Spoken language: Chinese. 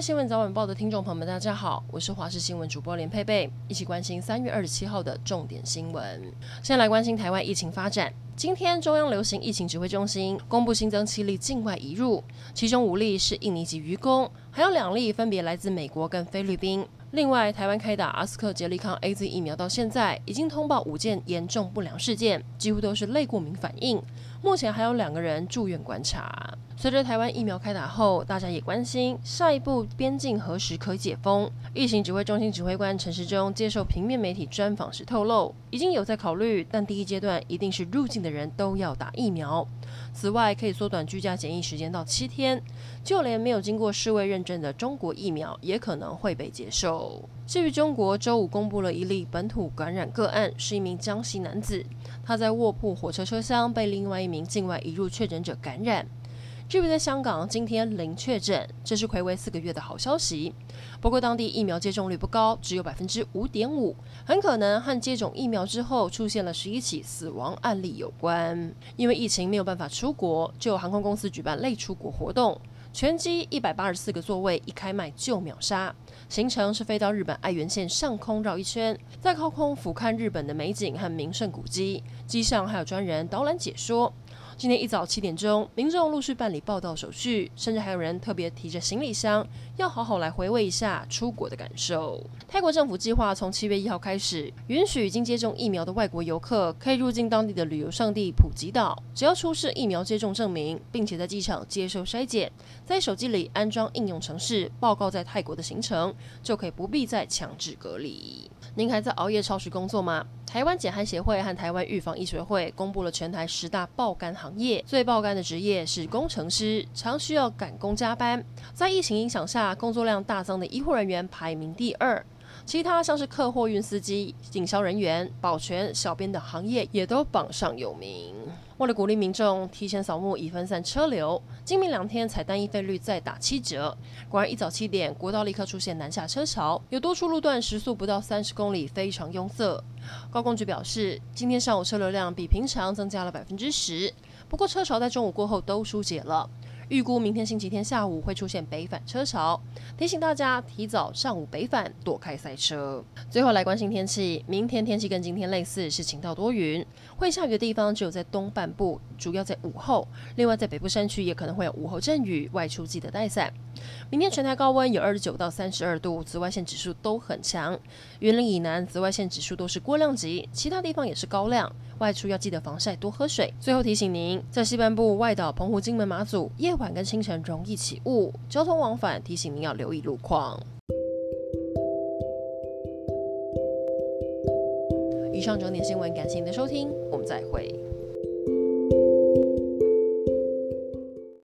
新闻早晚报的听众朋友们，大家好，我是华视新闻主播连佩佩，一起关心三月二十七号的重点新闻。先来关心台湾疫情发展。今天中央流行疫情指挥中心公布新增七例境外移入，其中五例是印尼籍渔工，还有两例分别来自美国跟菲律宾。另外，台湾开打阿斯克捷利康 AZ 疫苗到现在已经通报五件严重不良事件，几乎都是类过敏反应。目前还有两个人住院观察。随着台湾疫苗开打后，大家也关心下一步边境何时可以解封。疫情指挥中心指挥官陈时中接受平面媒体专访时透露，已经有在考虑，但第一阶段一定是入境的人都要打疫苗。此外，可以缩短居家检疫时间到七天，就连没有经过世卫认证的中国疫苗也可能会被接受。至于中国，周五公布了一例本土感染个案，是一名江西男子，他在卧铺火车车厢被另外一名境外移入确诊者感染。至于在香港，今天零确诊，这是睽违四个月的好消息。不过，当地疫苗接种率不高，只有百分之五点五，很可能和接种疫苗之后出现了十一起死亡案例有关。因为疫情没有办法出国，就有航空公司举办类出国活动，全机一百八十四个座位一开卖就秒杀。行程是飞到日本爱媛县上空绕一圈，再靠空俯瞰日本的美景和名胜古迹，机上还有专人导览解说。今天一早七点钟，民众陆续办理报到手续，甚至还有人特别提着行李箱，要好好来回味一下出国的感受。泰国政府计划从七月一号开始，允许已经接种疫苗的外国游客可以入境当地的旅游胜地普吉岛，只要出示疫苗接种证明，并且在机场接受筛检，在手机里安装应用程式，报告在泰国的行程，就可以不必再强制隔离。您还在熬夜超时工作吗？台湾减寒协会和台湾预防医学会公布了全台十大爆肝行业，最爆肝的职业是工程师，常需要赶工加班。在疫情影响下，工作量大增的医护人员排名第二，其他像是客货运司机、警消人员、保全、小编等行业也都榜上有名。为了鼓励民众提前扫墓以分散车流，今明两天采单一费率再打七折。果然，一早七点，国道立刻出现南下车潮，有多处路段时速不到三十公里，非常拥塞。高公局表示，今天上午车流量比平常增加了百分之十，不过车潮在中午过后都疏解了。预估明天星期天下午会出现北返车潮，提醒大家提早上午北返，躲开塞车。最后来关心天气，明天天气跟今天类似，是晴到多云，会下雨的地方只有在东半部，主要在午后。另外在北部山区也可能会有午后阵雨，外出记得带伞。明天全台高温有二十九到三十二度，紫外线指数都很强。云林以南紫外线指数都是过量级，其他地方也是高量。外出要记得防晒，多喝水。最后提醒您，在西半部外岛、澎湖、金门、马祖，夜晚跟清晨容易起雾，交通往返提醒您要留意路况。以上整点新闻，感谢您的收听，我们再会。